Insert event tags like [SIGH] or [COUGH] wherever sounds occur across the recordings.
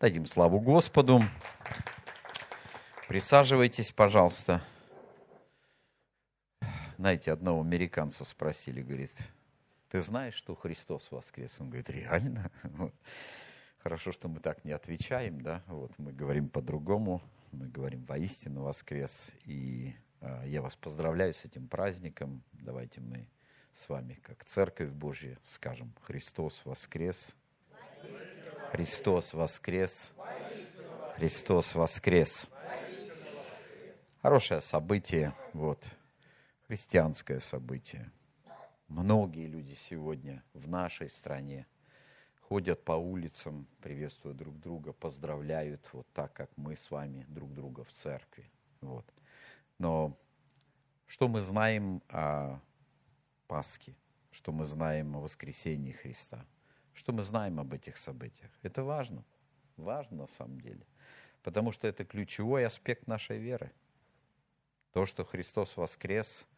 Дадим славу Господу. Присаживайтесь, пожалуйста. Знаете, одного американца спросили, говорит, ты знаешь, что Христос воскрес? Он говорит, реально? [LAUGHS] Хорошо, что мы так не отвечаем, да? Вот мы говорим по-другому, мы говорим воистину воскрес. И а, я вас поздравляю с этим праздником. Давайте мы с вами, как Церковь Божья, скажем, Христос воскрес – Христос воскрес! Христос воскрес! Хорошее событие, вот, христианское событие. Многие люди сегодня в нашей стране ходят по улицам, приветствуя друг друга, поздравляют вот так, как мы с вами друг друга в церкви. Вот. Но что мы знаем о Пасхе, что мы знаем о воскресении Христа – что мы знаем об этих событиях. Это важно. Важно на самом деле. Потому что это ключевой аспект нашей веры. То, что Христос воскрес,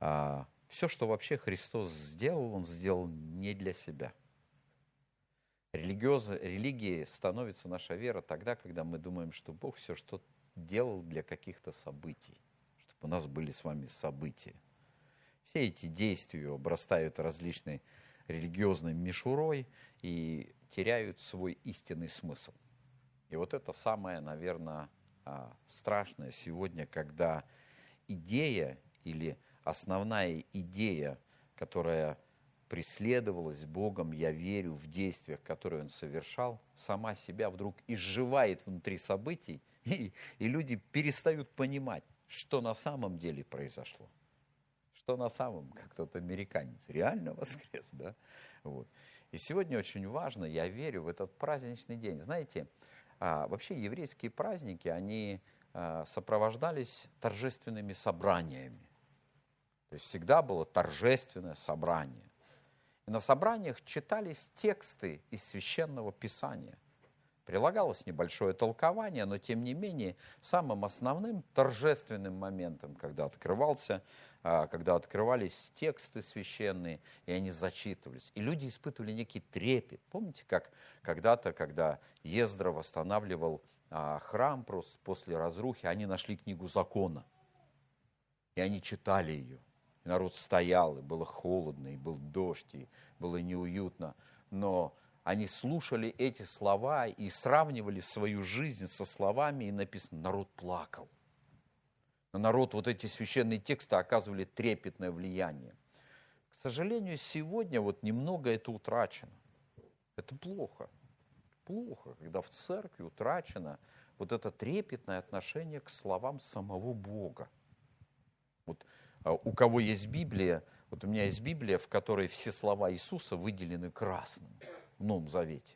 а, все, что вообще Христос сделал, Он сделал не для себя. Религиоз, религией становится наша вера тогда, когда мы думаем, что Бог все, что делал для каких-то событий, чтобы у нас были с вами события. Все эти действия обрастают различной религиозной мишурой и теряют свой истинный смысл. И вот это самое, наверное, а, страшное сегодня, когда идея или основная идея, которая преследовалась Богом, я верю в действиях, которые Он совершал, сама себя вдруг изживает внутри событий, [LAUGHS] и, и люди перестают понимать, что на самом деле произошло что на самом, как тот американец, реально [LAUGHS] воскрес, да? Вот. И сегодня очень важно, я верю в этот праздничный день. Знаете, а, вообще еврейские праздники, они а, сопровождались торжественными собраниями. То есть всегда было торжественное собрание. И на собраниях читались тексты из священного писания. Прилагалось небольшое толкование, но тем не менее самым основным торжественным моментом, когда открывался когда открывались тексты священные, и они зачитывались. И люди испытывали некий трепет. Помните, как когда-то, когда Ездра восстанавливал а, храм после разрухи, они нашли книгу закона. И они читали ее. И народ стоял, и было холодно, и был дождь, и было неуютно. Но они слушали эти слова и сравнивали свою жизнь со словами, и написано, народ плакал на народ вот эти священные тексты оказывали трепетное влияние. К сожалению, сегодня вот немного это утрачено. Это плохо. Плохо, когда в церкви утрачено вот это трепетное отношение к словам самого Бога. Вот а, у кого есть Библия, вот у меня есть Библия, в которой все слова Иисуса выделены красным в Новом Завете.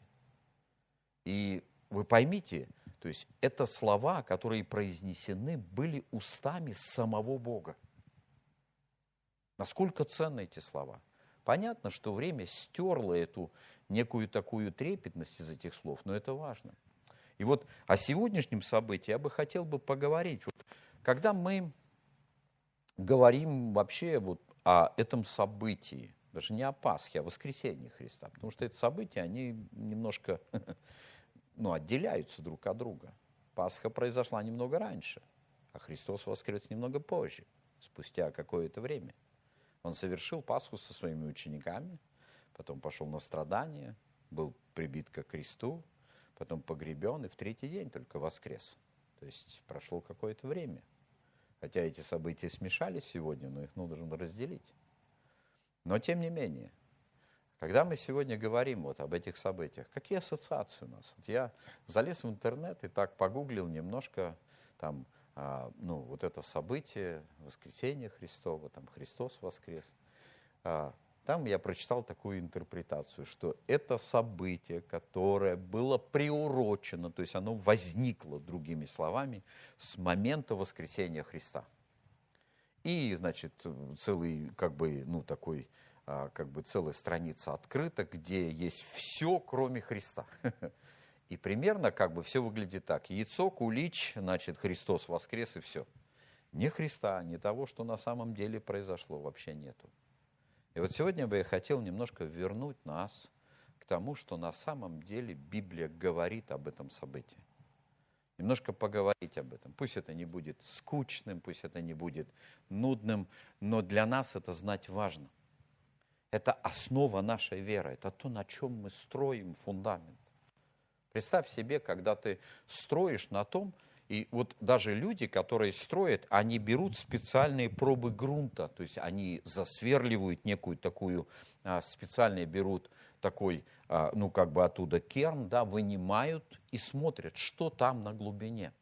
И вы поймите, то есть это слова, которые произнесены были устами самого Бога. Насколько ценны эти слова? Понятно, что время стерло эту некую такую трепетность из этих слов, но это важно. И вот о сегодняшнем событии я бы хотел бы поговорить. Вот, когда мы говорим вообще вот о этом событии, даже не о Пасхе, а о воскресении Христа, потому что это события, они немножко [LAUGHS] ну, отделяются друг от друга. Пасха произошла немного раньше, а Христос воскрес немного позже, спустя какое-то время. Он совершил Пасху со своими учениками, потом пошел на страдания, был прибит ко кресту, потом погребен и в третий день только воскрес. То есть прошло какое-то время. Хотя эти события смешались сегодня, но их нужно разделить. Но тем не менее, когда мы сегодня говорим вот об этих событиях, какие ассоциации у нас? Вот я залез в интернет и так погуглил немножко там, а, ну, вот это событие воскресения Христова, там Христос воскрес. А, там я прочитал такую интерпретацию, что это событие, которое было приурочено, то есть оно возникло, другими словами, с момента воскресения Христа. И, значит, целый, как бы, ну, такой как бы целая страница открыта, где есть все, кроме Христа. [LAUGHS] И примерно как бы все выглядит так. Яйцо, кулич, значит, Христос воскрес и все. Ни Христа, ни того, что на самом деле произошло, вообще нету. И вот сегодня бы я хотел немножко вернуть нас к тому, что на самом деле Библия говорит об этом событии. Немножко поговорить об этом. Пусть это не будет скучным, пусть это не будет нудным, но для нас это знать важно. Это основа нашей веры, это то, на чем мы строим фундамент. Представь себе, когда ты строишь на том, и вот даже люди, которые строят, они берут специальные пробы грунта, то есть они засверливают некую такую, а, специально берут такой, а, ну как бы оттуда керн, да, вынимают и смотрят, что там на глубине.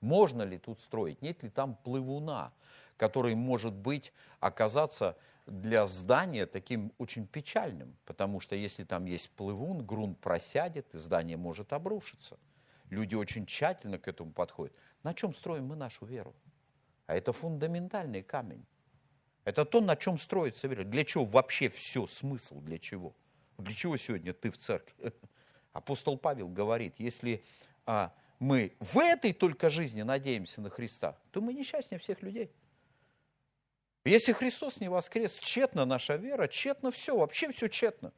Можно ли тут строить, нет ли там плывуна, который может быть, оказаться для здания таким очень печальным, потому что если там есть плывун, грунт просядет, и здание может обрушиться. Люди очень тщательно к этому подходят. На чем строим мы нашу веру? А это фундаментальный камень. Это то, на чем строится вера. Для чего вообще все, смысл для чего? Для чего сегодня ты в церкви? [LAUGHS] Апостол Павел говорит, если а, мы в этой только жизни надеемся на Христа, то мы несчастнее всех людей. Если Христос не воскрес, тщетна наша вера, тщетно все, вообще все тщетно.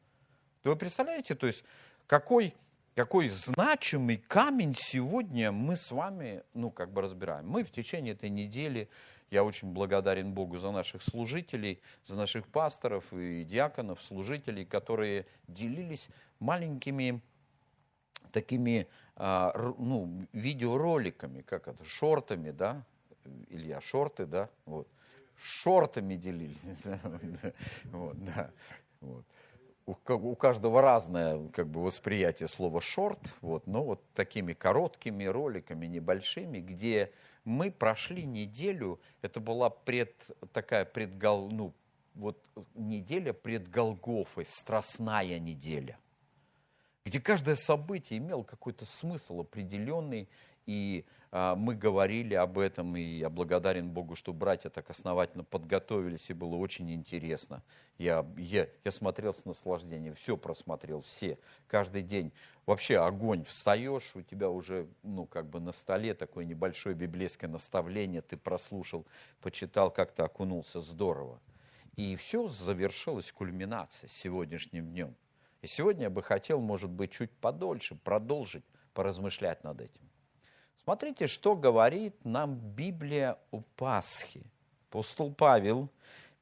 Вы представляете, то есть какой, какой значимый камень сегодня мы с вами, ну, как бы разбираем. Мы в течение этой недели, я очень благодарен Богу за наших служителей, за наших пасторов и диаконов, служителей, которые делились маленькими такими, а, ну, видеороликами, как это, шортами, да, Илья, шорты, да, вот, шортами делили. [LAUGHS] Вот, да. Вот. У, каждого разное как бы, восприятие слова шорт, вот, но вот такими короткими роликами, небольшими, где мы прошли неделю, это была пред, такая предгол, ну, вот неделя пред Голгофой, страстная неделя, где каждое событие имело какой-то смысл определенный, и мы говорили об этом, и я благодарен Богу, что братья так основательно подготовились, и было очень интересно. Я, я, я смотрел с наслаждением, все просмотрел, все, каждый день. Вообще огонь, встаешь, у тебя уже, ну, как бы на столе такое небольшое библейское наставление, ты прослушал, почитал, как-то окунулся, здорово. И все завершилось кульминацией сегодняшним днем. И сегодня я бы хотел, может быть, чуть подольше продолжить поразмышлять над этим. Смотрите, что говорит нам Библия о Пасхе. Апостол Павел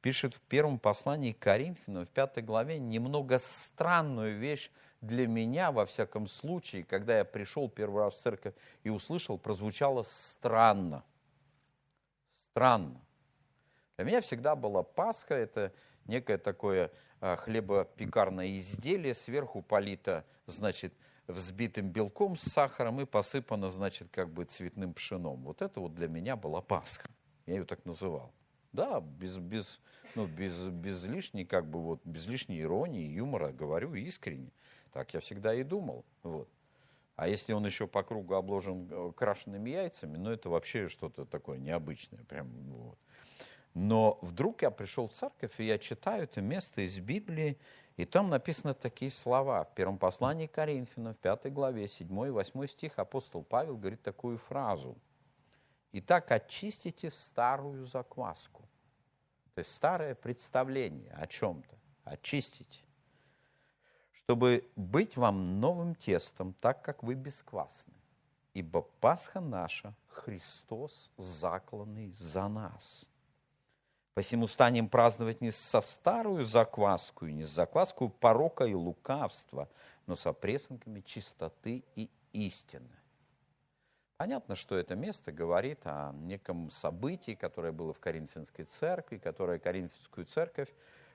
пишет в первом послании к Коринфянам, в пятой главе, немного странную вещь для меня, во всяком случае, когда я пришел первый раз в церковь и услышал, прозвучало странно. Странно. Для меня всегда была Пасха, это некое такое а, хлебопекарное изделие, сверху полито, значит, взбитым белком с сахаром и посыпано, значит, как бы цветным пшеном. Вот это вот для меня была Пасха. Я ее так называл. Да, без, без, ну, без, без лишней, как бы вот, без лишней иронии, юмора, говорю искренне. Так я всегда и думал. Вот. А если он еще по кругу обложен э, крашенными яйцами, ну это вообще что-то такое необычное. Прям, вот. Но вдруг я пришел в церковь, и я читаю это место из Библии, и там написаны такие слова. В первом послании к Коринфянам, в пятой главе, 7 и 8 стих, апостол Павел говорит такую фразу. «Итак, очистите старую закваску». То есть старое представление о чем-то. Очистите. Чтобы быть вам новым тестом, так как вы бесквасны. Ибо Пасха наша, Христос закланный за нас – Посему станем праздновать не со старую закваску, не с закваску порока и лукавства, но с опресноками чистоты и истины. Понятно, что это место говорит о неком событии, которое было в Коринфянской церкви, которое Коринфянскую церковь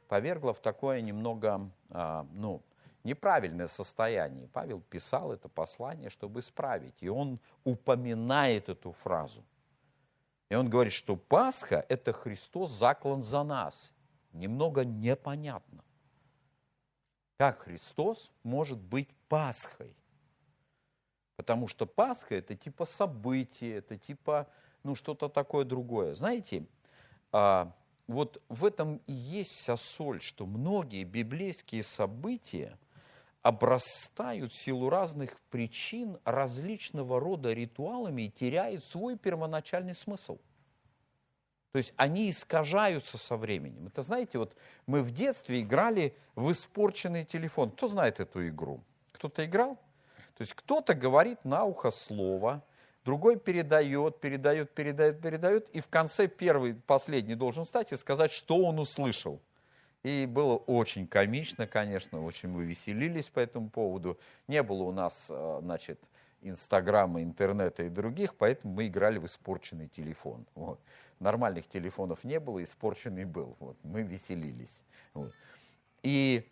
повергла в такое немного, а, ну, неправильное состояние. Павел писал это послание, чтобы исправить. И он упоминает эту фразу. И он говорит, что Пасха – это Христос заклан за нас. Немного непонятно. Как Христос может быть Пасхой? Потому что Пасха – это типа событие, это типа ну, что-то такое другое. Знаете, а, вот в этом и есть вся соль, что многие библейские события обрастают в силу разных причин различного рода ритуалами и теряют свой первоначальный смысл. То есть они искажаются со временем. Это знаете, вот мы в детстве играли в испорченный телефон. Кто знает эту игру? Кто-то играл? То есть кто-то говорит на ухо слово, другой передает, передает, передает, передает, и в конце первый, последний должен встать и сказать, что он услышал. И было очень комично, конечно, очень мы веселились по этому поводу. Не было у нас, э, значит, Инстаграма, интернета и других, поэтому мы играли в испорченный телефон. Вот. Нормальных телефонов не было, испорченный был. Вот. Мы веселились. Вот. И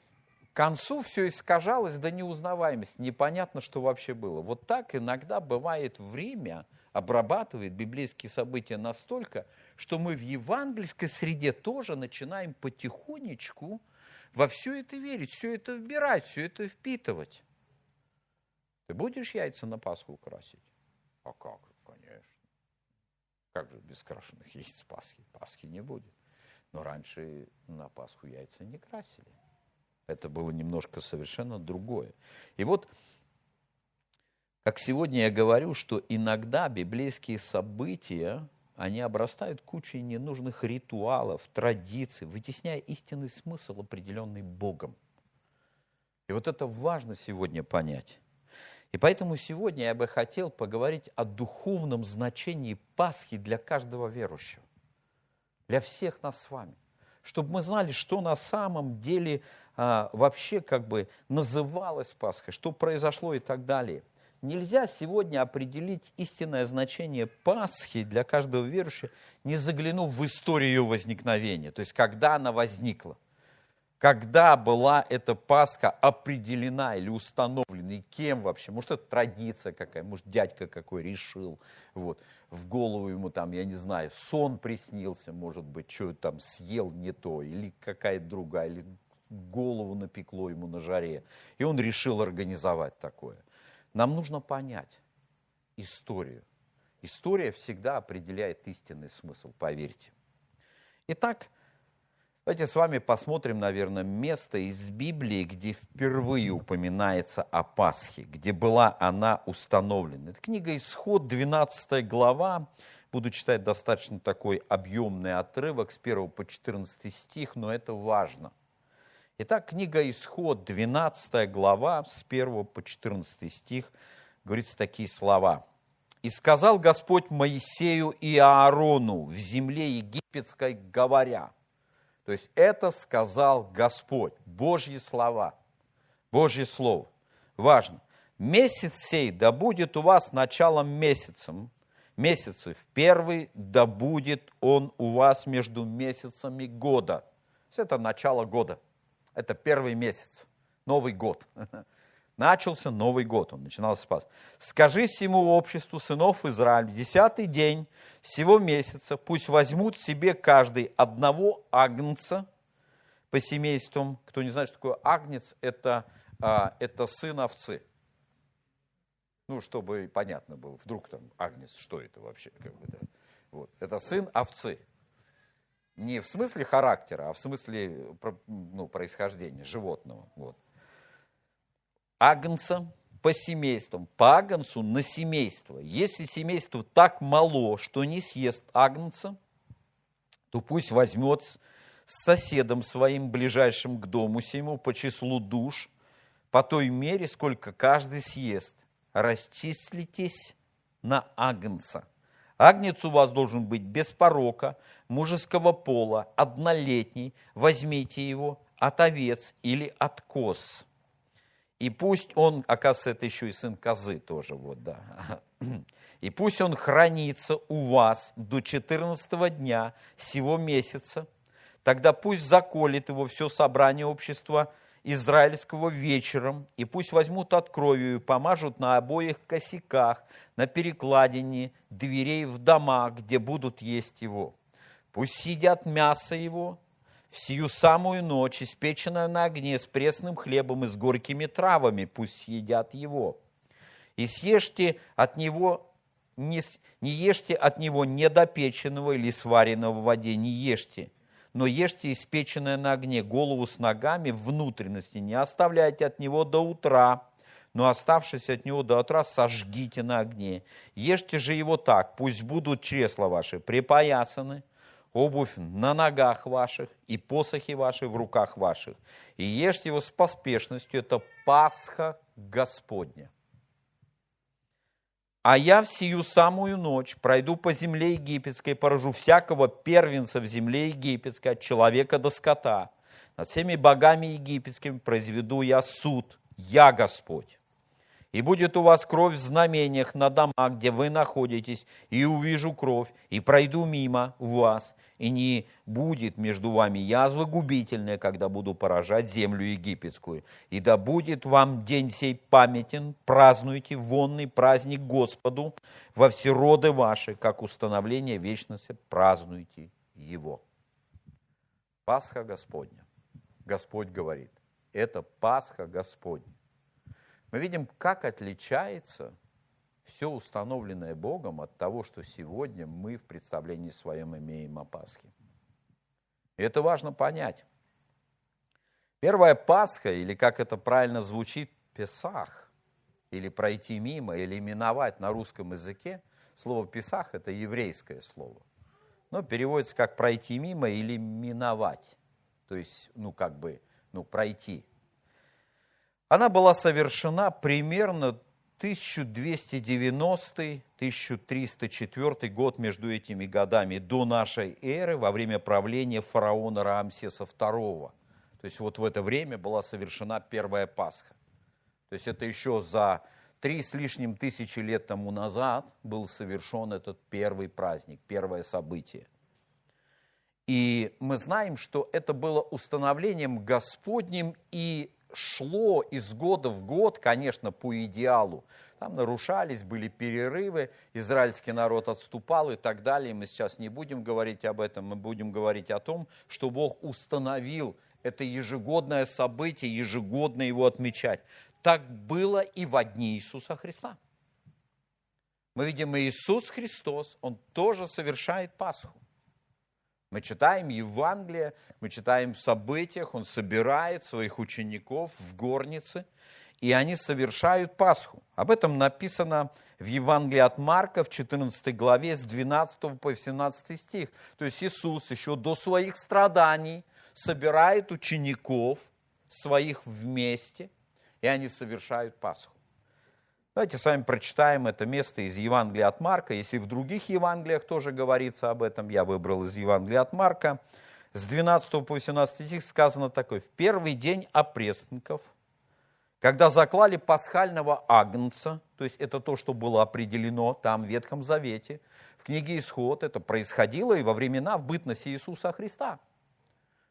к концу все искажалось до неузнаваемости. Непонятно, что вообще было. Вот так иногда бывает время, обрабатывает библейские события настолько, что мы в евангельской среде тоже начинаем потихонечку во все это верить, все это вбирать, все это впитывать. Ты будешь яйца на Пасху красить? А как? Конечно. Как же без крашеных яиц Пасхи? Пасхи не будет. Но раньше на Пасху яйца не красили. Это было немножко совершенно другое. И вот, как сегодня я говорю, что иногда библейские события, они обрастают кучей ненужных ритуалов, традиций, вытесняя истинный смысл, определенный Богом. И вот это важно сегодня понять. И поэтому сегодня я бы хотел поговорить о духовном значении Пасхи для каждого верующего, для всех нас с вами, чтобы мы знали, что на самом деле а, вообще как бы называлось Пасхой, что произошло и так далее. Нельзя сегодня определить истинное значение Пасхи для каждого верующего, не заглянув в историю возникновения, то есть когда она возникла когда была эта Пасха определена или установлена, и кем вообще, может, это традиция какая, может, дядька какой решил, вот, в голову ему там, я не знаю, сон приснился, может быть, что там съел не то, или какая-то другая, или голову напекло ему на жаре, и он решил организовать такое. Нам нужно понять историю. История всегда определяет истинный смысл, поверьте. Итак, Давайте с вами посмотрим, наверное, место из Библии, где впервые упоминается о Пасхе, где была она установлена. Это книга Исход, 12 глава. Буду читать достаточно такой объемный отрывок с 1 по 14 стих, но это важно. Итак, книга Исход, 12 глава, с 1 по 14 стих, говорится такие слова. «И сказал Господь Моисею и Аарону в земле египетской, говоря, то есть это сказал Господь, Божьи слова, Божье Слово. Важно. Месяц сей да будет у вас началом месяцем, месяцев. Первый да будет он у вас между месяцами года. То есть это начало года. Это первый месяц, Новый год. [LAUGHS] Начался Новый год, он начинался спас. Скажи всему обществу сынов Израиля, десятый день сего месяца пусть возьмут себе каждый одного агнца по семействам. Кто не знает, что такое агнец, это, а, это сын овцы. Ну, чтобы понятно было, вдруг там агнец, что это вообще? Как бы, да? вот. Это сын овцы. Не в смысле характера, а в смысле ну, происхождения животного. Вот. Агнца по семействам, по агнцу на семейство. Если семейство так мало, что не съест агнца, то пусть возьмет с соседом своим, ближайшим к дому сему, по числу душ, по той мере, сколько каждый съест. Расчислитесь на агнца. Агнец у вас должен быть без порока, мужеского пола, однолетний. Возьмите его от овец или от коз и пусть он, оказывается, это еще и сын козы тоже, вот, да. [CLEARS THROAT] И пусть он хранится у вас до 14 дня сего месяца, тогда пусть заколет его все собрание общества израильского вечером, и пусть возьмут от крови и помажут на обоих косяках, на перекладине дверей в дома, где будут есть его. Пусть съедят мясо его, в сию самую ночь, испеченное на огне с пресным хлебом и с горькими травами, пусть съедят его. И съешьте от него, не, не ешьте от него недопеченного или сваренного в воде, не ешьте, но ешьте испеченное на огне, голову с ногами, внутренности, не оставляйте от него до утра, но оставшись от него до утра, сожгите на огне. Ешьте же его так, пусть будут чресла ваши припоясаны, обувь на ногах ваших и посохи ваши в руках ваших. И ешьте его с поспешностью, это Пасха Господня. А я в сию самую ночь пройду по земле египетской, поражу всякого первенца в земле египетской, от человека до скота. Над всеми богами египетскими произведу я суд, я Господь. И будет у вас кровь в знамениях на домах, где вы находитесь, и увижу кровь, и пройду мимо вас, и не будет между вами язвы губительная, когда буду поражать землю египетскую. И да будет вам день сей памятен, празднуйте вонный праздник Господу во все роды ваши, как установление вечности, празднуйте его. Пасха Господня. Господь говорит, это Пасха Господня мы видим, как отличается все установленное Богом от того, что сегодня мы в представлении своем имеем о Пасхе. И это важно понять. Первая Пасха, или как это правильно звучит, Песах, или пройти мимо, или миновать на русском языке, слово Песах – это еврейское слово. Но переводится как пройти мимо или миновать. То есть, ну, как бы, ну, пройти – она была совершена примерно 1290-1304 год между этими годами до нашей эры во время правления фараона Рамсеса II. То есть вот в это время была совершена первая Пасха. То есть это еще за три с лишним тысячи лет тому назад был совершен этот первый праздник, первое событие. И мы знаем, что это было установлением Господним и шло из года в год, конечно, по идеалу. Там нарушались, были перерывы, израильский народ отступал и так далее. Мы сейчас не будем говорить об этом, мы будем говорить о том, что Бог установил это ежегодное событие, ежегодно его отмечать. Так было и в дни Иисуса Христа. Мы видим, Иисус Христос, Он тоже совершает Пасху. Мы читаем Евангелие, мы читаем в событиях, он собирает своих учеников в горнице, и они совершают Пасху. Об этом написано в Евангелии от Марка в 14 главе с 12 по 17 стих. То есть Иисус еще до своих страданий собирает учеников своих вместе, и они совершают Пасху. Давайте с вами прочитаем это место из Евангелия от Марка. Если в других Евангелиях тоже говорится об этом, я выбрал из Евангелия от Марка. С 12 по 18 стих сказано такое. «В первый день опресноков, когда заклали пасхального агнца, то есть это то, что было определено там в Ветхом Завете, в книге Исход, это происходило и во времена в бытности Иисуса Христа.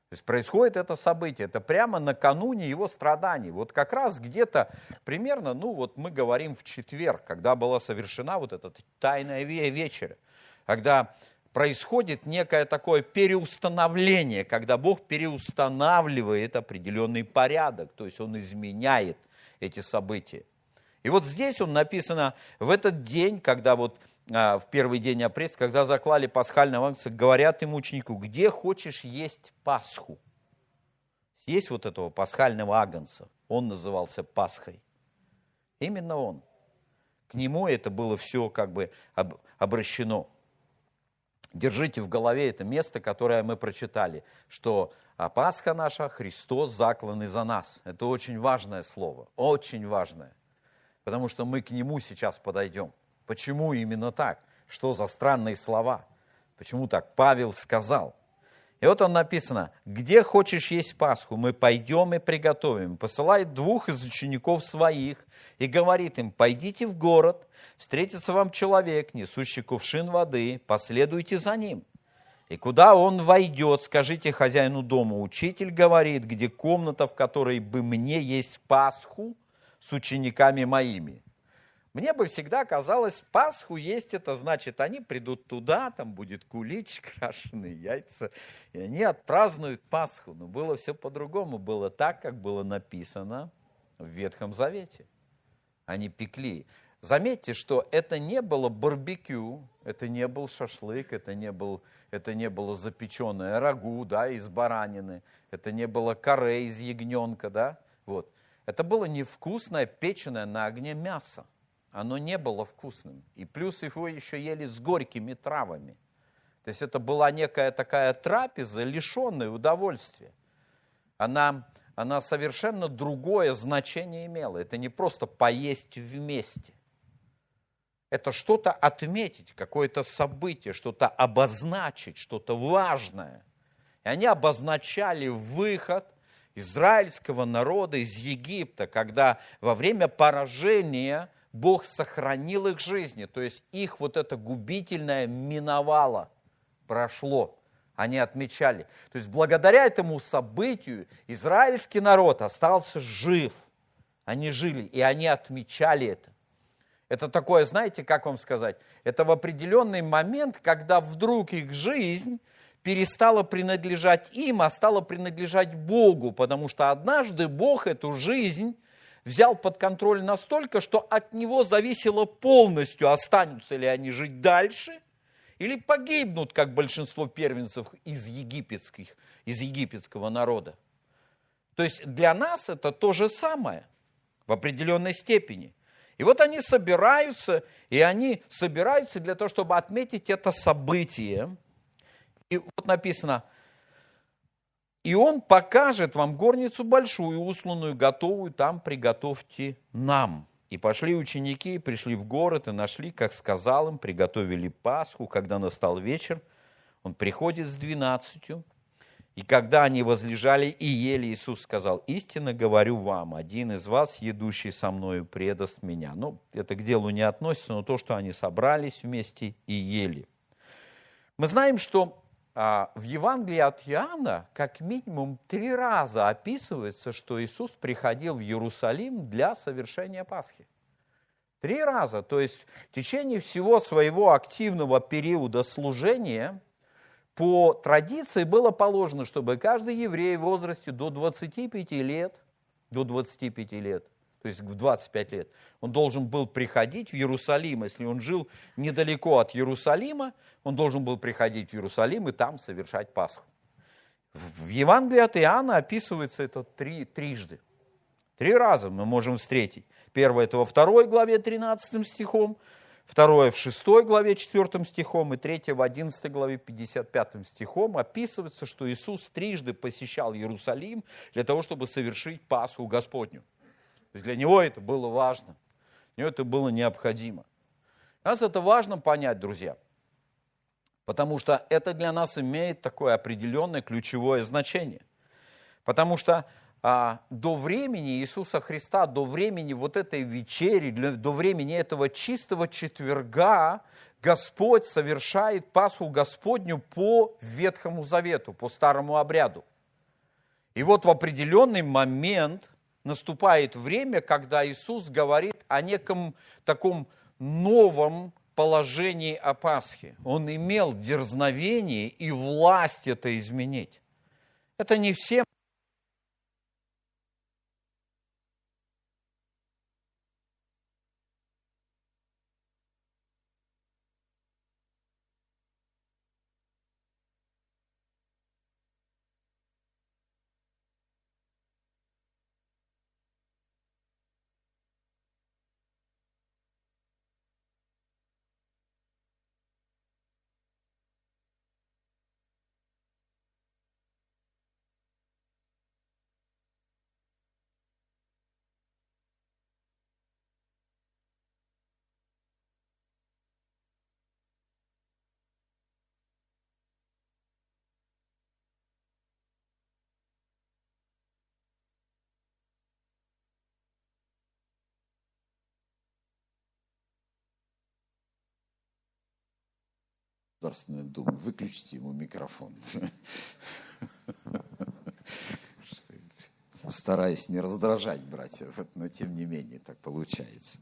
То есть происходит это событие, это прямо накануне его страданий. Вот как раз где-то примерно, ну вот мы говорим в четверг, когда была совершена вот эта тайная вечеря, когда происходит некое такое переустановление, когда Бог переустанавливает определенный порядок, то есть Он изменяет эти события. И вот здесь он написано, в этот день, когда вот в первый день апреста, когда заклали пасхального агнца, говорят ему ученику, где хочешь есть Пасху? Есть вот этого пасхального агнца, он назывался Пасхой. Именно он. К нему это было все как бы обращено. Держите в голове это место, которое мы прочитали, что а Пасха наша, Христос закланный за нас. Это очень важное слово, очень важное, потому что мы к нему сейчас подойдем. Почему именно так? Что за странные слова? Почему так Павел сказал? И вот он написано, где хочешь есть Пасху, мы пойдем и приготовим. Посылает двух из учеников своих и говорит им, пойдите в город, встретится вам человек, несущий кувшин воды, последуйте за ним. И куда он войдет, скажите хозяину дома, учитель говорит, где комната, в которой бы мне есть Пасху с учениками моими. Мне бы всегда казалось, Пасху есть это значит, они придут туда, там будет кулич, [LAUGHS] крашеные яйца, и они отпразднуют Пасху. Но было все по-другому, было так, как было написано в Ветхом Завете. Они пекли. Заметьте, что это не было барбекю, это не был шашлык, это не, был, это не было запеченное рагу да, из баранины, это не было каре из ягненка. Да? Вот. Это было невкусное, печеное на огне мясо оно не было вкусным. И плюс его еще ели с горькими травами. То есть это была некая такая трапеза, лишенная удовольствия. Она, она совершенно другое значение имела. Это не просто поесть вместе. Это что-то отметить, какое-то событие, что-то обозначить, что-то важное. И они обозначали выход израильского народа из Египта, когда во время поражения Бог сохранил их жизни, то есть их вот это губительное миновало – прошло. Они отмечали. То есть благодаря этому событию израильский народ остался жив. Они жили, и они отмечали это. Это такое, знаете, как вам сказать, это в определенный момент, когда вдруг их жизнь перестала принадлежать им, а стала принадлежать Богу, потому что однажды Бог эту жизнь взял под контроль настолько, что от него зависело полностью, останутся ли они жить дальше – или погибнут, как большинство первенцев из, египетских, из египетского народа. То есть для нас это то же самое в определенной степени. И вот они собираются, и они собираются для того, чтобы отметить это событие. И вот написано, и он покажет вам горницу большую, усланную, готовую, там приготовьте нам. И пошли ученики, пришли в город и нашли, как сказал им, приготовили Пасху. Когда настал вечер, он приходит с двенадцатью. И когда они возлежали и ели, Иисус сказал, истинно говорю вам, один из вас, едущий со мною, предаст меня. Ну, это к делу не относится, но то, что они собрались вместе и ели. Мы знаем, что в Евангелии от Иоанна как минимум три раза описывается, что Иисус приходил в Иерусалим для совершения Пасхи. Три раза. То есть в течение всего своего активного периода служения по традиции было положено, чтобы каждый еврей в возрасте до 25 лет, до 25 лет, то есть в 25 лет, он должен был приходить в Иерусалим. Если он жил недалеко от Иерусалима, он должен был приходить в Иерусалим и там совершать Пасху. В Евангелии от Иоанна описывается это три, трижды. Три раза мы можем встретить. Первое это во второй главе 13 стихом, второе в шестой главе 4 стихом и третье в 11 главе 55 стихом описывается, что Иисус трижды посещал Иерусалим для того, чтобы совершить Пасху Господню. Есть для него это было важно, для него это было необходимо. Нас это важно понять, друзья – Потому что это для нас имеет такое определенное ключевое значение. Потому что а, до времени Иисуса Христа, до времени вот этой вечери, до времени этого чистого четверга, Господь совершает Пасху Господню по Ветхому Завету, по Старому обряду. И вот в определенный момент наступает время, когда Иисус говорит о неком таком новом положении о Пасхе. Он имел дерзновение и власть это изменить. Это не всем Государственной Думы. Выключите ему микрофон. Стараюсь не раздражать братьев, но тем не менее так получается.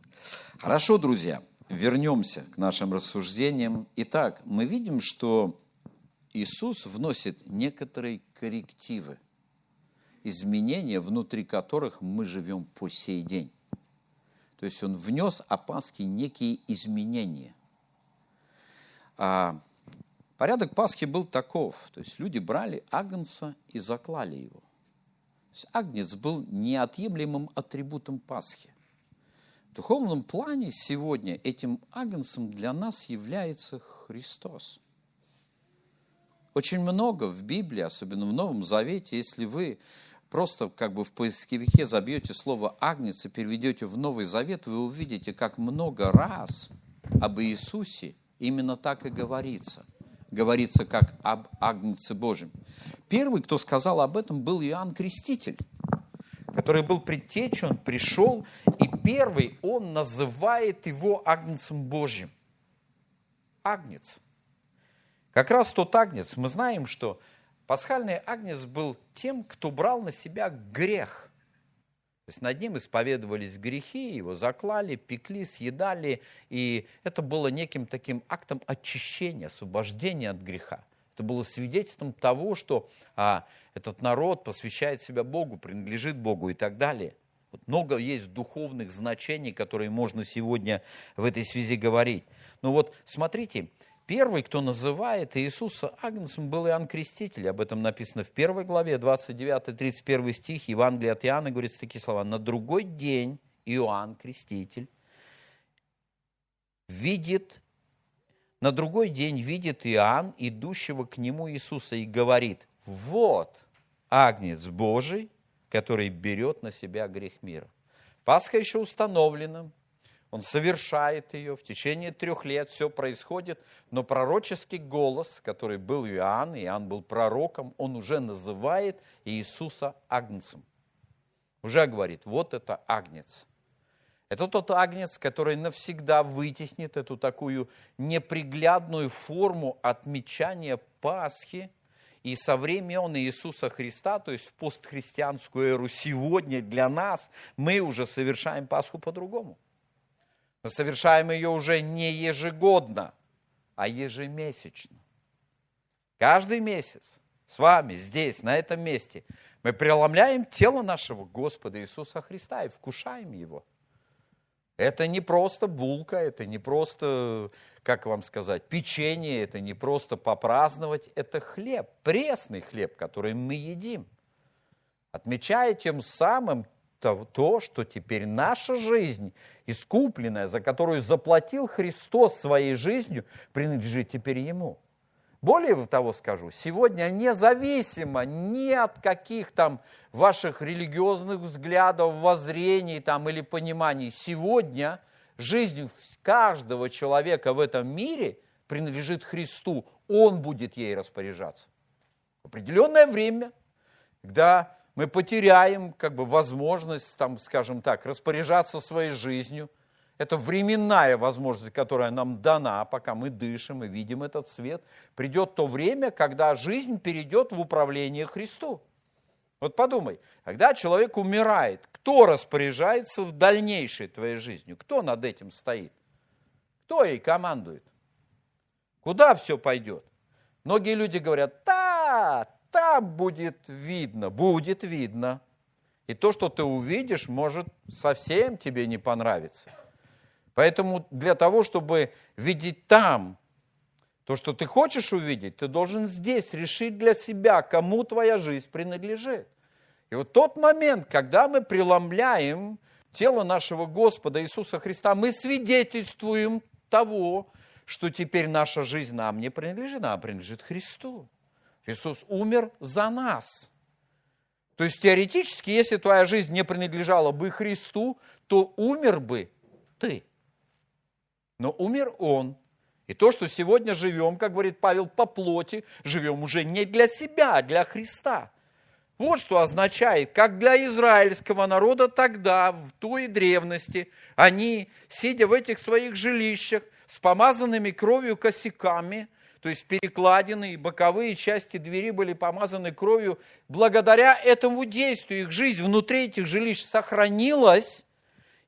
Хорошо, друзья, вернемся к нашим рассуждениям. Итак, мы видим, что Иисус вносит некоторые коррективы, изменения, внутри которых мы живем по сей день. То есть Он внес о Пасхе некие изменения – порядок Пасхи был таков. То есть люди брали агнца и заклали его. То есть агнец был неотъемлемым атрибутом Пасхи. В духовном плане сегодня этим агнцем для нас является Христос. очень много в Библии, особенно в Новом Завете, если вы просто как бы в поисковике забьете слово «агнец» и переведете в Новый Завет, вы увидите, как много раз об Иисусе именно так и говорится. Говорится как об Агнце Божьем. Первый, кто сказал об этом, был Иоанн Креститель, который был предтечей, он пришел, и первый он называет его Агнцем Божьим. Агнец. Как раз тот Агнец, мы знаем, что пасхальный Агнец был тем, кто брал на себя грех то есть над ним исповедовались грехи, его заклали, пекли, съедали, и это было неким таким актом очищения, освобождения от греха. Это было свидетельством того, что а, этот народ посвящает себя Богу, принадлежит Богу и так далее. Вот много есть духовных значений, которые можно сегодня в этой связи говорить. Но вот смотрите, Первый, кто называет Иисуса Агнцем, был Иоанн Креститель. Об этом написано в первой главе, 29-31 стих Евангелия от Иоанна, говорится такие слова. «На другой день Иоанн Креститель видит, на другой день видит Иоанн, идущего к нему Иисуса, и говорит, вот Агнец Божий, который берет на себя грех мира». Пасха еще установлена, он совершает ее, в течение трех лет все происходит, но пророческий голос, который был Иоанн, Иоанн был пророком, он уже называет Иисуса Агнцем. Уже говорит, вот это Агнец. Это тот Агнец, который навсегда вытеснит эту такую неприглядную форму отмечания Пасхи, и со времен Иисуса Христа, то есть в постхристианскую эру, сегодня для нас мы уже совершаем Пасху по-другому. Мы совершаем ее уже не ежегодно, а ежемесячно. Каждый месяц с вами здесь, на этом месте, мы преломляем тело нашего Господа Иисуса Христа и вкушаем Его. Это не просто булка, это не просто, как вам сказать, печенье, это не просто попраздновать, это хлеб, пресный хлеб, который мы едим. Отмечая тем самым то, что теперь наша жизнь, искупленная, за которую заплатил Христос своей жизнью, принадлежит теперь Ему. Более того скажу, сегодня независимо ни от каких там ваших религиозных взглядов, воззрений там, или пониманий, сегодня жизнь каждого человека в этом мире принадлежит Христу. Он будет ей распоряжаться. В определенное время, когда мы потеряем как бы возможность, там, скажем так, распоряжаться своей жизнью. Это временная возможность, которая нам дана, пока мы дышим и видим этот свет. Придет то время, когда жизнь перейдет в управление Христу. Вот подумай, когда человек умирает, кто распоряжается в дальнейшей твоей жизнью? Кто над этим стоит? Кто ей командует? Куда все пойдет? Многие люди говорят, да, там будет видно, будет видно. И то, что ты увидишь, может совсем тебе не понравиться. Поэтому для того, чтобы видеть там то, что ты хочешь увидеть, ты должен здесь решить для себя, кому твоя жизнь принадлежит. И вот тот момент, когда мы преломляем тело нашего Господа Иисуса Христа, мы свидетельствуем того, что теперь наша жизнь нам не принадлежит, а принадлежит Христу. Иисус умер за нас. То есть теоретически, если твоя жизнь не принадлежала бы Христу, то умер бы ты. Но умер Он. И то, что сегодня живем, как говорит Павел, по плоти, живем уже не для себя, а для Христа. Вот что означает, как для израильского народа тогда, в той древности, они, сидя в этих своих жилищах, с помазанными кровью косяками, то есть перекладины и боковые части двери были помазаны кровью. Благодаря этому действию их жизнь внутри этих жилищ сохранилась.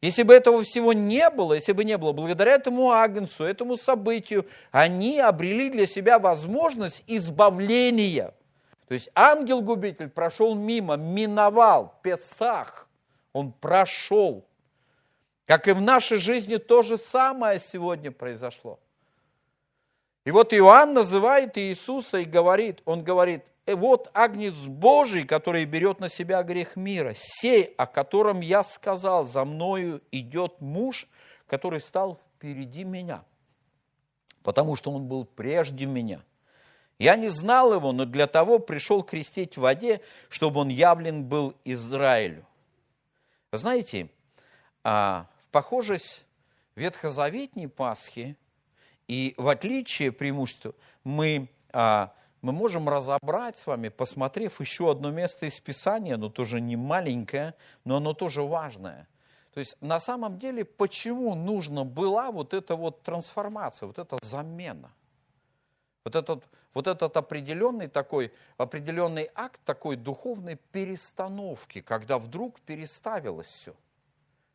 Если бы этого всего не было, если бы не было, благодаря этому агнцу, этому событию, они обрели для себя возможность избавления. То есть ангел-губитель прошел мимо, миновал, Песах, он прошел. Как и в нашей жизни то же самое сегодня произошло. И вот Иоанн называет Иисуса и говорит, он говорит, «Э, вот агнец Божий, который берет на себя грех мира, сей, о котором я сказал, за мною идет муж, который стал впереди меня, потому что он был прежде меня. Я не знал его, но для того пришел крестить в воде, чтобы он явлен был Израилю. Знаете, а, в похожесть ветхозаветней Пасхи и в отличие преимущества мы, а, мы можем разобрать с вами, посмотрев еще одно место из Писания, но тоже не маленькое, но оно тоже важное. То есть на самом деле, почему нужна была вот эта вот трансформация, вот эта замена? Вот этот, вот этот определенный такой, определенный акт такой духовной перестановки, когда вдруг переставилось все.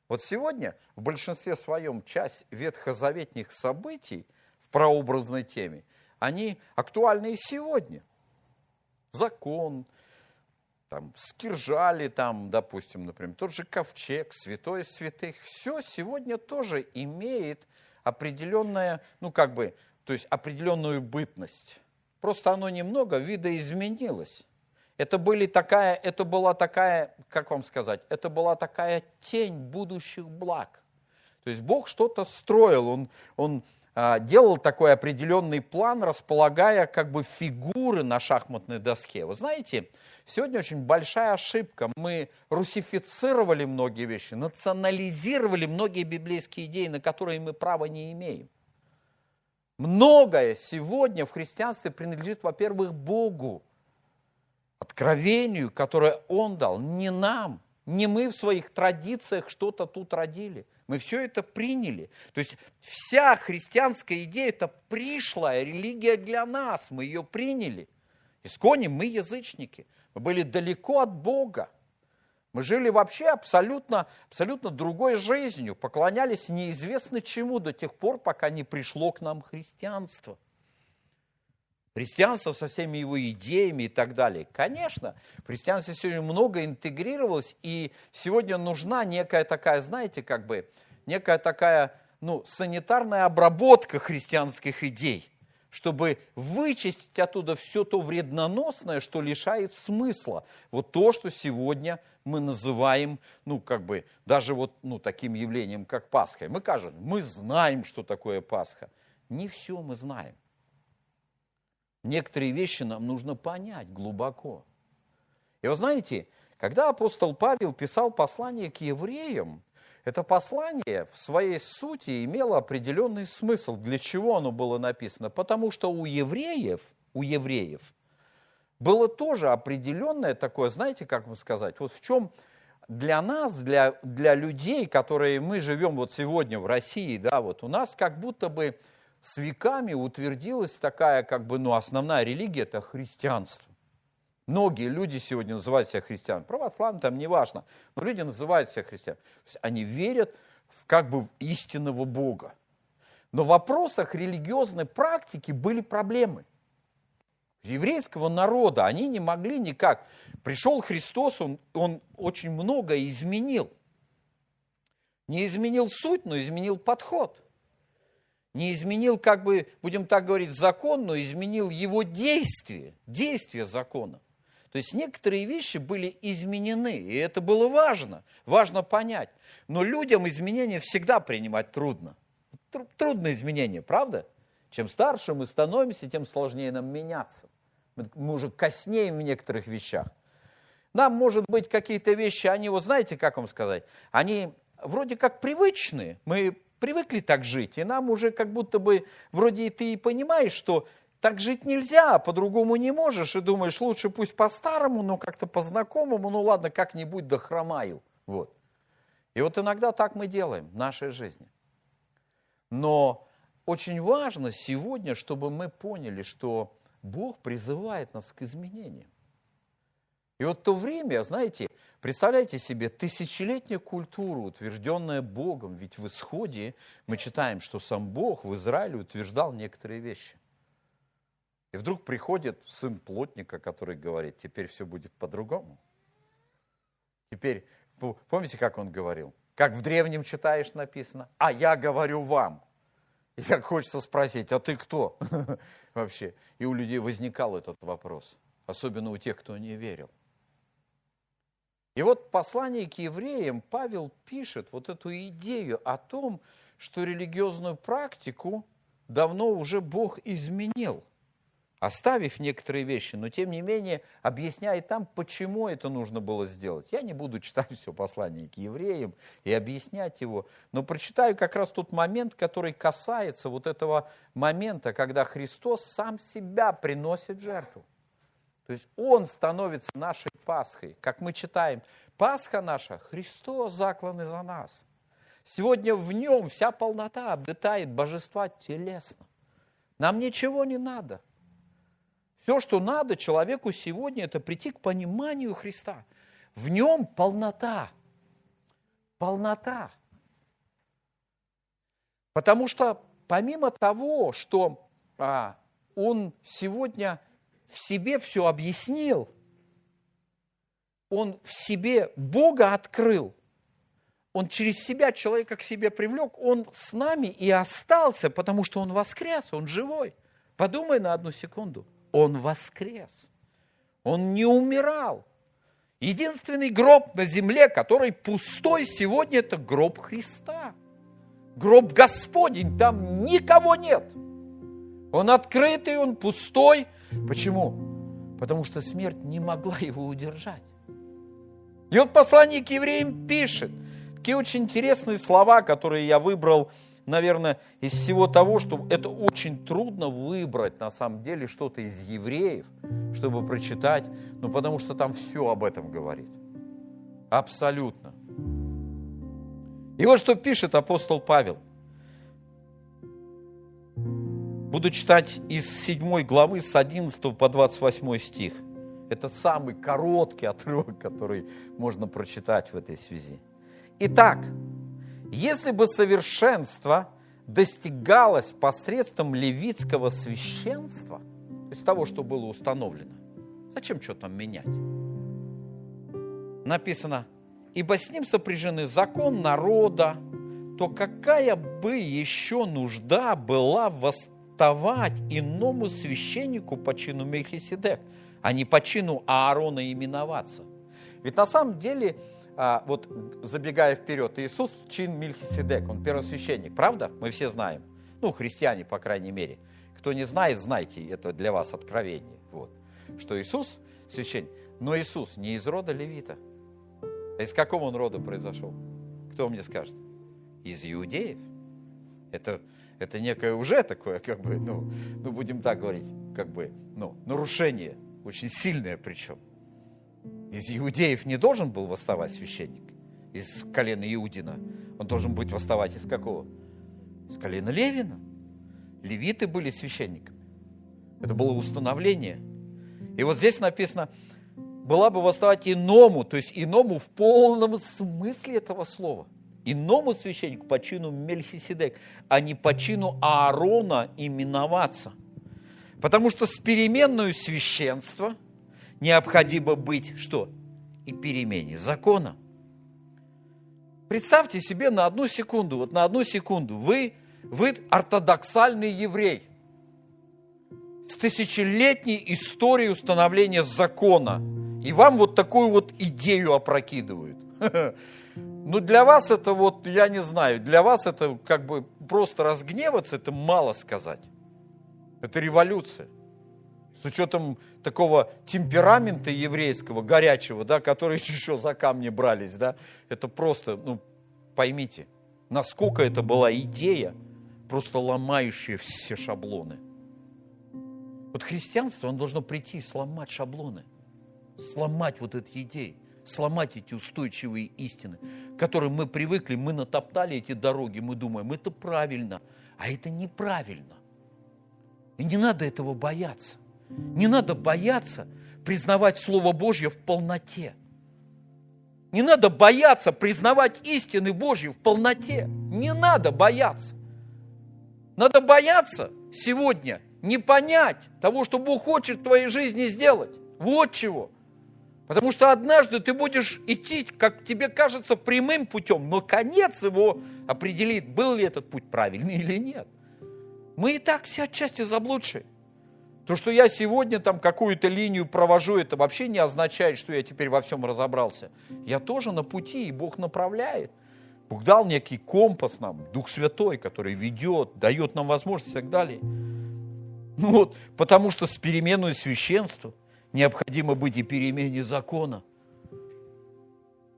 Вот сегодня в большинстве своем часть ветхозаветных событий прообразной теме, они актуальны и сегодня. Закон, там, скиржали, там, допустим, например, тот же ковчег, святой святых, все сегодня тоже имеет определенное, ну, как бы, то есть определенную бытность. Просто оно немного видоизменилось. Это, были такая, это была такая, как вам сказать, это была такая тень будущих благ. То есть Бог что-то строил, Он, он делал такой определенный план, располагая как бы фигуры на шахматной доске. Вы знаете, сегодня очень большая ошибка. Мы русифицировали многие вещи, национализировали многие библейские идеи, на которые мы права не имеем. Многое сегодня в христианстве принадлежит, во-первых, Богу, откровению, которое Он дал, не нам, не мы в своих традициях что-то тут родили. Мы все это приняли. То есть вся христианская идея – это пришлая религия для нас. Мы ее приняли. Искони мы язычники. Мы были далеко от Бога. Мы жили вообще абсолютно, абсолютно другой жизнью, поклонялись неизвестно чему до тех пор, пока не пришло к нам христианство. Христианство со всеми его идеями и так далее. Конечно, в христианстве сегодня много интегрировалось, и сегодня нужна некая такая, знаете, как бы, некая такая, ну, санитарная обработка христианских идей чтобы вычистить оттуда все то вредноносное, что лишает смысла. Вот то, что сегодня мы называем, ну, как бы, даже вот, ну, таким явлением, как Пасха. Мы кажем, мы знаем, что такое Пасха. Не все мы знаем. Некоторые вещи нам нужно понять глубоко. И вы знаете, когда апостол Павел писал послание к евреям, это послание в своей сути имело определенный смысл. Для чего оно было написано? Потому что у евреев, у евреев было тоже определенное такое, знаете, как вам сказать, вот в чем для нас, для, для людей, которые мы живем вот сегодня в России, да, вот у нас как будто бы с веками утвердилась такая, как бы, ну, основная религия – это христианство. Многие люди сегодня называют себя христианами. Православные там неважно, но люди называют себя христианами. То есть они верят в как бы в истинного Бога. Но в вопросах религиозной практики были проблемы. Еврейского народа они не могли никак. Пришел Христос, он, он очень многое изменил. Не изменил суть, но изменил подход. Не изменил, как бы, будем так говорить, закон, но изменил его действие, действие закона. То есть некоторые вещи были изменены, и это было важно, важно понять. Но людям изменения всегда принимать трудно. Трудно изменения, правда? Чем старше мы становимся, тем сложнее нам меняться. Мы уже коснеем в некоторых вещах. Нам, может быть, какие-то вещи, они, вот знаете, как вам сказать, они вроде как привычные, мы привыкли так жить, и нам уже как будто бы, вроде ты и понимаешь, что так жить нельзя, по-другому не можешь, и думаешь, лучше пусть по-старому, но как-то по-знакомому, ну ладно, как-нибудь дохромаю. Вот. И вот иногда так мы делаем в нашей жизни. Но очень важно сегодня, чтобы мы поняли, что Бог призывает нас к изменениям. И вот то время, знаете, представляете себе, тысячелетняя культура, утвержденная Богом, ведь в исходе мы читаем, что сам Бог в Израиле утверждал некоторые вещи. И вдруг приходит сын плотника, который говорит, теперь все будет по-другому. Теперь, помните, как он говорил? Как в древнем читаешь написано, а я говорю вам. И так хочется спросить, а ты кто [LAUGHS] вообще? И у людей возникал этот вопрос, особенно у тех, кто не верил. И вот послание к евреям Павел пишет вот эту идею о том, что религиозную практику давно уже Бог изменил – оставив некоторые вещи, но тем не менее объясняет там, почему это нужно было сделать. Я не буду [LAUGHS] читать все послание к евреям и объяснять его, но прочитаю как раз тот момент, который касается вот этого момента, когда Христос сам себя приносит жертву. То есть Он становится нашей Пасхой. Как мы читаем, Пасха наша, Христос закланный за нас. Сегодня в Нем вся полнота обитает божества телесно. Нам ничего не надо – все, что надо человеку сегодня, это прийти к пониманию Христа. В нем полнота. Полнота. Потому что помимо того, что а, он сегодня в себе все объяснил, он в себе Бога открыл, он через себя человека к себе привлек, он с нами и остался, потому что он воскрес, он живой. Подумай на одну секунду. Он воскрес. Он не умирал. Единственный гроб на земле, который пустой сегодня, это гроб Христа. Гроб Господень, там никого нет. Он открытый, он пустой. Почему? Потому что смерть не могла его удержать. И вот послание к евреям пишет такие очень интересные слова, которые я выбрал наверное, из всего того, что это очень трудно выбрать на самом деле что-то из евреев, чтобы прочитать, ну потому что там все об этом говорит. Абсолютно. И вот что пишет апостол Павел. Буду читать из 7 главы с 11 по 28 стих. Это самый короткий отрывок, который можно прочитать в этой связи. Итак, если бы совершенство достигалось посредством левитского священства, есть того, что было установлено, зачем что там менять? Написано, ибо с ним сопряжены закон народа, то какая бы еще нужда была восставать иному священнику по чину Мельхиседек, а не по чину Аарона именоваться? Ведь на самом деле а, вот забегая вперед, Иисус чин Мильхиседек, он первосвященник, правда? Мы все знаем. Ну, христиане, по крайней мере. Кто не знает, знайте, это для вас откровение. Вот. Что Иисус священник, но Иисус не из рода левита. А из какого он рода произошел? Кто мне скажет? Из иудеев. Это, это некое уже такое, как бы, ну, ну, будем так говорить, как бы, ну, нарушение, очень сильное причем. Из иудеев не должен был восставать священник, из колена Иудина. Он должен быть восставать из какого? Из колена Левина. Левиты были священниками. Это было установление. И вот здесь написано, была бы восставать иному, то есть иному в полном смысле этого слова. Иному священнику по чину Мельхиседек, а не по чину Аарона именоваться. Потому что с переменную священства – необходимо быть что? И перемене закона. Представьте себе на одну секунду, вот на одну секунду, вы, вы ортодоксальный еврей с тысячелетней историей установления закона, и вам вот такую вот идею опрокидывают. [LAUGHS] Ну, для вас это вот, я не знаю, для вас это как бы просто разгневаться, это мало сказать. Это революция с учетом такого темперамента еврейского, горячего, да, которые [LAUGHS] еще за камни брались, да, это просто, ну, поймите, насколько это была идея, просто ломающая все шаблоны. Вот христианство, оно должно прийти и сломать шаблоны, сломать вот эти идеи, сломать эти устойчивые истины, к которым мы привыкли, мы натоптали эти дороги, мы думаем, это правильно, а это неправильно. И не надо этого бояться. Не надо бояться признавать Слово Божье в полноте. Не надо бояться признавать истины Божьи в полноте. Не надо бояться. Надо бояться сегодня не понять того, что Бог хочет в твоей жизни сделать. Вот чего. Потому что однажды ты будешь идти, как тебе кажется, прямым путем, но конец его определит, был ли этот путь правильный [LAUGHS] или нет. Мы и так все отчасти заблудшие. То, что я сегодня там какую-то линию провожу, это вообще не означает, что я теперь во всем разобрался. Я тоже на пути, и Бог направляет. Бог дал некий компас нам, Дух Святой, который ведет, дает нам возможность и так далее. Ну вот, потому что с переменой священства необходимо быть и перемене закона.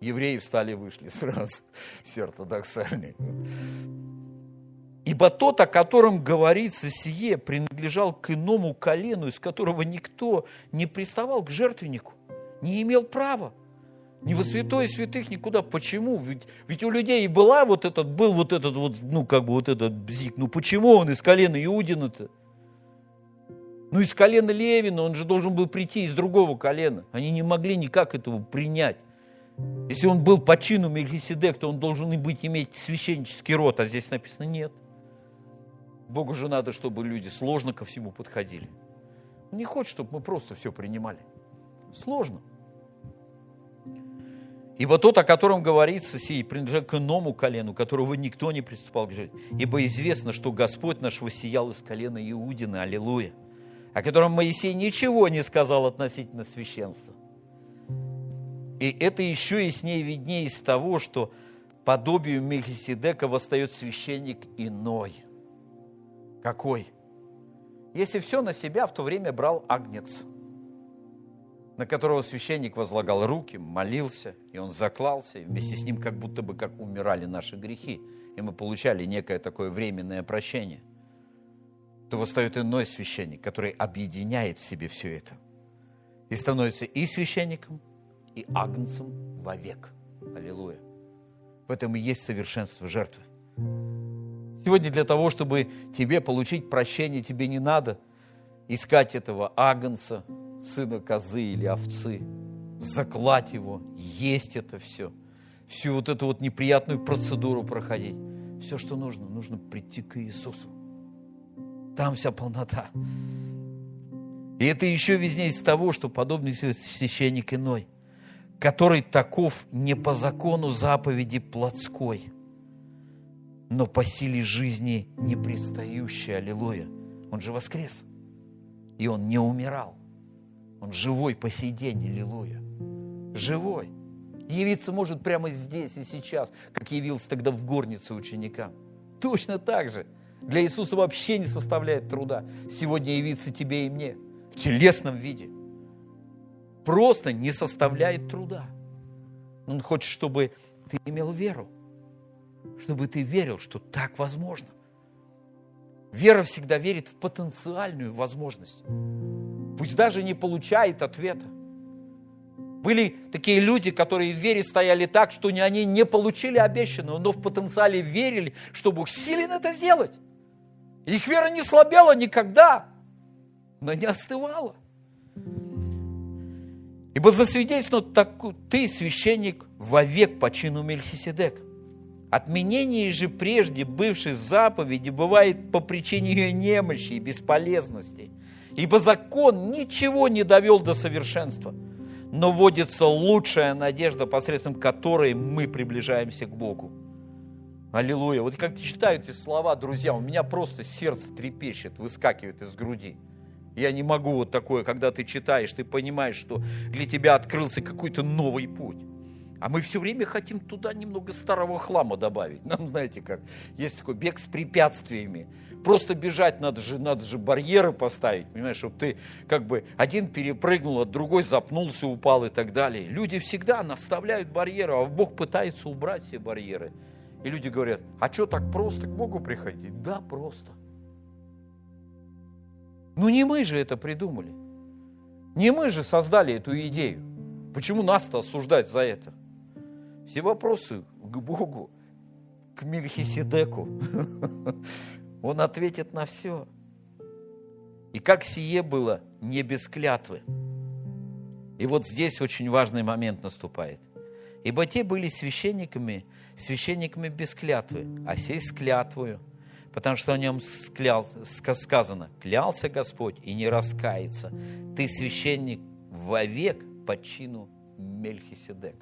Евреи встали и вышли сразу, все ортодоксальные. Ибо тот, о котором говорится сие, принадлежал к иному колену, из которого никто не приставал к жертвеннику, не имел права. Ни во святое святых никуда. Почему? Ведь, ведь у людей и была вот этот, был вот этот вот, ну как бы вот этот бзик. Ну почему он из колена Иудина-то? Ну из колена Левина, он же должен был прийти из другого колена. Они не могли никак этого принять. Если он был по чину Мельхиседек, то он должен быть иметь священнический род, а здесь написано нет. Богу же надо, чтобы люди сложно ко всему подходили. Он не хочет, чтобы мы просто все принимали. Сложно. Ибо тот, о котором говорится, сей принадлежит к иному колену, которого никто не приступал к жизни. Ибо известно, что Господь наш воссиял из колена Иудина, аллилуйя, о котором Моисей ничего не сказал относительно священства. И это еще яснее виднее из того, что подобию Мельхиседека восстает священник иной. Какой? Если все на себя в то время брал агнец – на которого священник возлагал руки, молился, и он заклался, и вместе с ним как будто бы как умирали наши грехи, и мы получали некое такое временное прощение, то восстает иной священник, который объединяет в себе все это и становится и священником, и агнцем вовек. Аллилуйя. В этом и есть совершенство жертвы. Сегодня для того, чтобы тебе получить прощение, тебе не надо искать этого агнца, сына козы или овцы, заклать его, есть это все, всю вот эту вот неприятную процедуру проходить. Все, что нужно, нужно прийти к Иисусу. Там вся полнота. И это еще везде из того, что подобный священник иной, который таков не по закону заповеди плотской, но по силе жизни непристающий. Аллилуйя. Он же воскрес. И он не умирал. Он живой по сей день, аллилуйя. Живой. Явиться может прямо здесь и сейчас, как явился тогда в горнице ученикам. Точно так же. Для Иисуса вообще не составляет труда сегодня явиться тебе и мне в телесном виде. Просто не составляет труда. Он хочет, чтобы ты имел веру, чтобы ты верил, что так возможно. Вера всегда верит в потенциальную возможность пусть даже не получает ответа. Были такие люди, которые в вере стояли так, что они не получили обещанного, но в потенциале верили, что Бог силен это сделать. Их вера не слабела никогда, но не остывала. Ибо засвидетельствовано, ты, священник, вовек по чину Мельхиседек. Отменение же прежде бывшей заповеди бывает по причине ее немощи и бесполезности – Ибо закон ничего не довел до совершенства, но вводится лучшая надежда, посредством которой мы приближаемся к Богу. Аллилуйя. Вот как читаю эти слова, друзья, у меня просто сердце трепещет, выскакивает из груди. Я не могу вот такое, когда ты читаешь, ты понимаешь, что для тебя открылся какой-то новый путь. А мы все время хотим туда немного старого хлама добавить. Нам, знаете, как есть такой бег с препятствиями просто бежать надо же, надо же барьеры поставить, понимаешь, чтобы ты как бы один перепрыгнул, а другой запнулся, упал и так далее. Люди всегда наставляют барьеры, а Бог пытается убрать все барьеры. И люди говорят, а что так просто к Богу приходить? Да, просто. Ну не мы же это придумали. Не мы же создали эту идею. Почему нас-то осуждать за это? Все вопросы к Богу, к Мельхиседеку. [LAUGHS] Он ответит на все. И как сие было не без клятвы. И вот здесь очень важный момент наступает. Ибо те были священниками, священниками без клятвы, а сей с клятвою, потому что о нем склял, сказано, клялся Господь и не раскается. Ты священник вовек по чину Мельхиседек.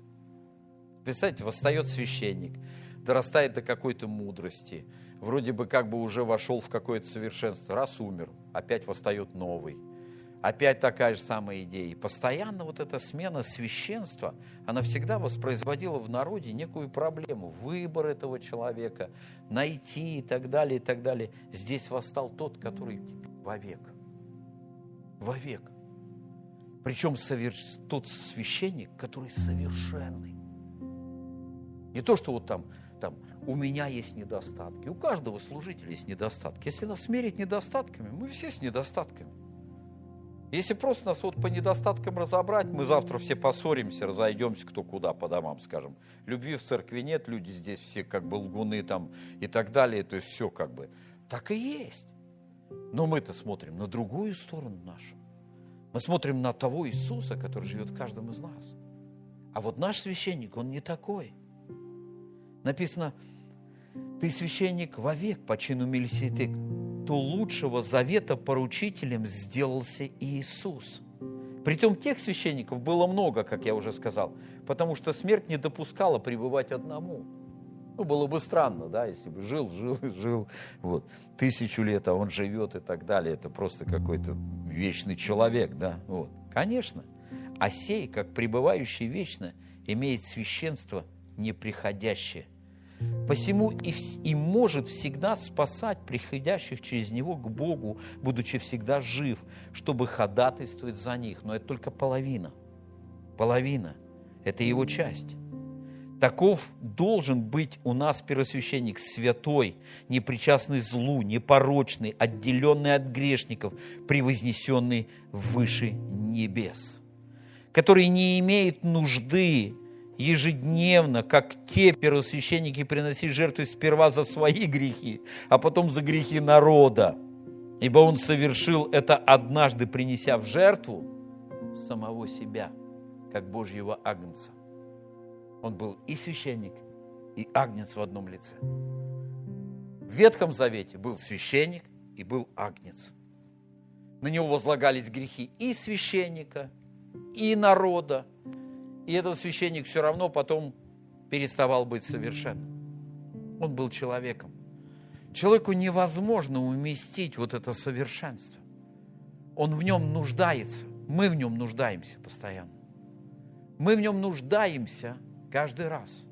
Представьте, восстает священник, дорастает до какой-то мудрости – вроде бы как бы уже вошел в какое-то совершенство, раз умер, опять восстает новый. Опять такая же самая идея. И постоянно вот эта смена священства, она всегда воспроизводила в народе некую проблему. Выбор этого человека, найти и так далее, и так далее. Здесь восстал тот, который вовек. вовек. Причем совер... тот священник, который совершенный. Не то, что вот там, там у меня есть недостатки. У каждого служителя есть недостатки. Если нас мерить недостатками, мы все с недостатками. Если просто нас вот по недостаткам разобрать, мы завтра все поссоримся, разойдемся кто куда по домам, скажем. Любви в церкви нет, люди здесь все как бы лгуны там и так далее, то есть все как бы. Так и есть. Но мы-то смотрим на другую сторону нашу. Мы смотрим на того Иисуса, который живет в каждом из нас. А вот наш священник, он не такой. Написано, ты священник вовек по чину Мельситек, то лучшего завета поручителем сделался Иисус. Притом тех священников было много, как я уже сказал, потому что смерть не допускала пребывать одному. Ну, было бы странно, да, если бы жил, жил жил, вот, тысячу лет, а он живет и так далее. Это просто какой-то вечный человек, да, вот. Конечно. А сей, как пребывающий вечно, имеет священство неприходящее. Посему и, и может всегда спасать приходящих через него к Богу, будучи всегда жив, чтобы ходатайствовать за них. Но это только половина. Половина. Это его часть. Таков должен быть у нас первосвященник святой, непричастный злу, непорочный, отделенный от грешников, превознесенный выше небес, который не имеет нужды ежедневно, как те первосвященники, приносить жертвы сперва за свои грехи, а потом за грехи народа. Ибо он совершил это однажды, принеся в жертву самого себя, как Божьего агнца. Он был и священник, и агнец в одном лице. В Ветхом Завете был священник и был агнец. На него возлагались грехи и священника, и народа, и этот священник все равно потом переставал быть совершенным. Он был человеком. Человеку невозможно уместить вот это совершенство. Он в нем нуждается. Мы в нем нуждаемся постоянно. Мы в нем нуждаемся каждый раз.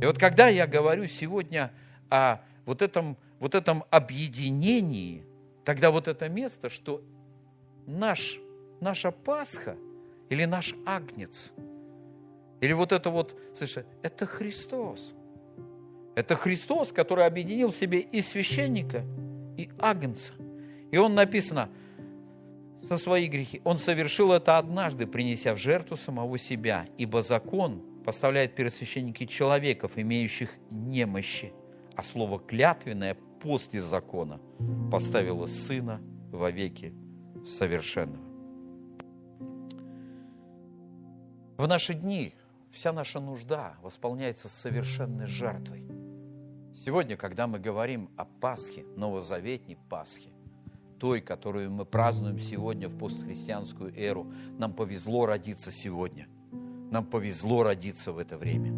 И вот когда я говорю сегодня о вот этом, вот этом объединении, тогда вот это место, что наш, наша Пасха – или наш агнец, или вот это вот, слушай, это Христос. Это Христос, который объединил в себе и священника, и агнца. И он написано, со свои грехи. Он совершил это однажды, принеся в жертву самого себя, ибо закон поставляет первосвященники человеков, имеющих немощи, а слово «клятвенное» после закона поставило Сына во веки совершенного. В наши дни вся наша нужда восполняется совершенной жертвой. Сегодня, когда мы говорим о Пасхе, новозаветней Пасхе, той, которую мы празднуем сегодня в постхристианскую эру, нам повезло родиться сегодня. Нам повезло родиться в это время.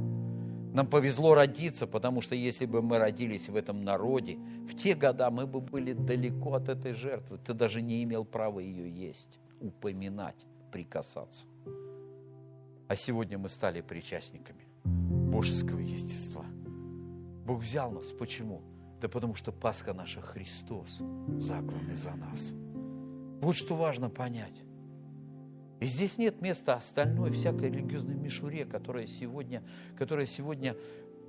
Нам повезло родиться, потому что если бы мы родились в этом народе, в те года мы бы были далеко от этой жертвы. Ты даже не имел права ее есть, упоминать, прикасаться. А сегодня мы стали причастниками божеского естества. Бог взял нас. Почему? Да потому что Пасха наша Христос, закланный за нас. Вот что важно понять. И здесь нет места остальной, всякой религиозной мишуре, которая сегодня, которая сегодня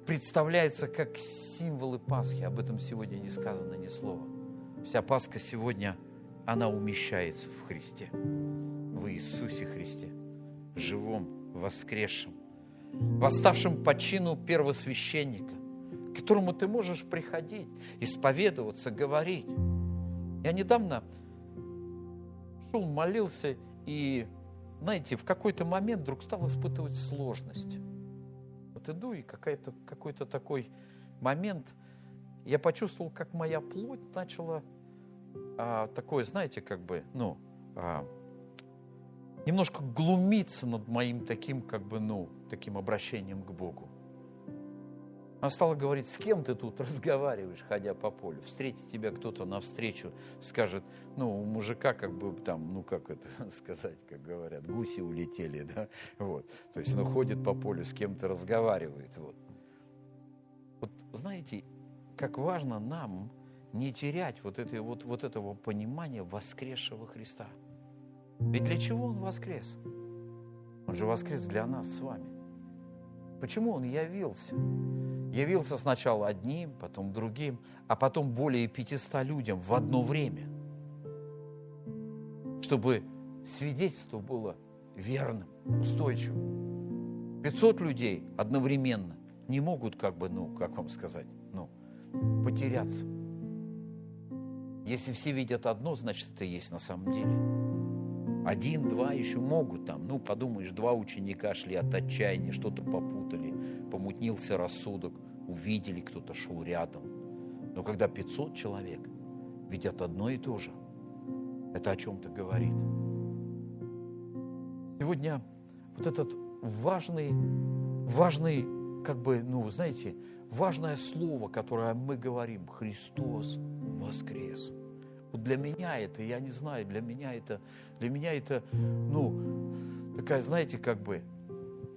представляется как символы Пасхи. Об этом сегодня не сказано ни слова. Вся Пасха сегодня, она умещается в Христе, в Иисусе Христе, живом воскресшим, восставшим по чину первосвященника, к которому ты можешь приходить, исповедоваться, говорить. Я недавно шел, молился, и, знаете, в какой-то момент вдруг стал испытывать сложность. Вот иду, и какой-то какой такой момент, я почувствовал, как моя плоть начала а, такое, знаете, как бы, ну, а, немножко глумиться над моим таким, как бы, ну, таким обращением к Богу. Она стала говорить, с кем ты тут разговариваешь, ходя по полю? Встретит тебя кто-то навстречу, скажет, ну, у мужика как бы там, ну, как это [LAUGHS] сказать, как говорят, гуси улетели, да, вот. То есть он ходит по полю, с кем-то разговаривает, вот. Вот знаете, как важно нам не терять вот, этой, вот, вот этого понимания воскресшего Христа. Ведь для чего Он воскрес? Он же воскрес для нас с вами. Почему Он явился? Явился сначала одним, потом другим, а потом более 500 людям в одно время. Чтобы свидетельство было верным, устойчивым. 500 людей одновременно не могут, как бы, ну, как вам сказать, ну, потеряться. Если все видят одно, значит, это есть на самом деле. Один, два еще могут там. Ну, подумаешь, два ученика шли от отчаяния, что-то попутали, помутнился рассудок, увидели, кто-то шел рядом. Но когда 500 человек видят одно и то же, это о чем-то говорит. Сегодня вот этот важный, важный, как бы, ну, знаете, важное слово, которое мы говорим, Христос воскрес. Вот для меня это, я не знаю, для меня это, для меня это, ну, такая, знаете, как бы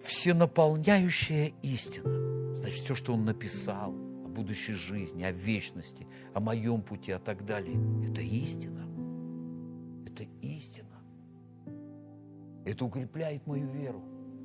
всенаполняющая истина. Значит, все, что он написал о будущей жизни, о вечности, о моем пути, и так далее, это истина. Это истина. Это укрепляет мою веру,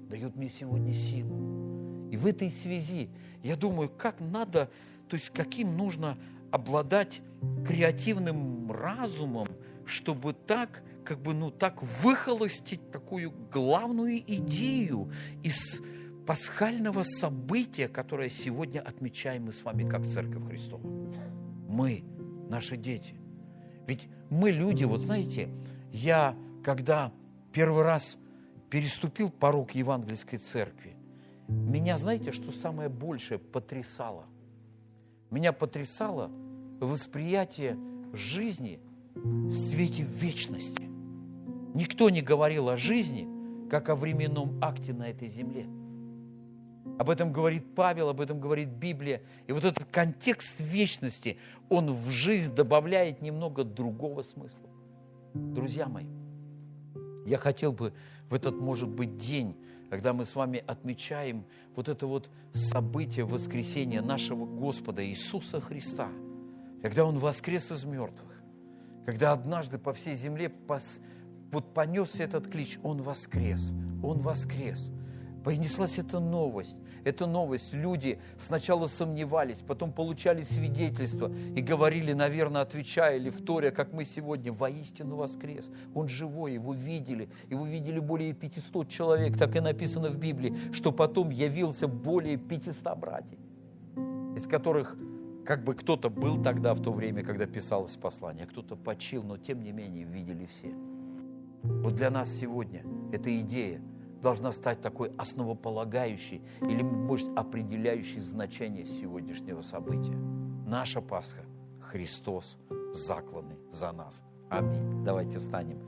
дает мне сегодня силу. И в этой связи я думаю, как надо, то есть каким нужно обладать креативным разумом, чтобы так, как бы, ну, так выхолостить такую главную идею из пасхального события, которое сегодня отмечаем мы с вами как Церковь Христова. Мы, наши дети. Ведь мы люди, вот знаете, я когда первый раз переступил порог евангельской церкви, меня, знаете, что самое большее потрясало? Меня потрясало восприятие жизни в свете вечности. Никто не говорил о жизни, как о временном акте на этой земле. Об этом говорит Павел, об этом говорит Библия. И вот этот контекст вечности, он в жизнь добавляет немного другого смысла. Друзья мои, я хотел бы в этот, может быть, день, когда мы с вами отмечаем вот это вот событие воскресения нашего Господа Иисуса Христа, когда Он воскрес из мертвых, когда однажды по всей земле пос, вот понесся этот клич, Он воскрес, Он воскрес – Понеслась эта новость. Эта новость. Люди сначала сомневались, потом получали свидетельство и говорили, наверное, отвечая или вторя, как мы сегодня, воистину воскрес. Он живой, его видели. Его видели более 500 человек, так и написано в Библии, что потом явился более 500 братьев, из которых как бы кто-то был тогда, в то время, когда писалось послание, кто-то почил, но тем не менее видели все. Вот для нас сегодня эта идея – должна стать такой основополагающей или, может, определяющей значение сегодняшнего события. Наша Пасха – Христос, закланный за нас. Аминь. Давайте встанем.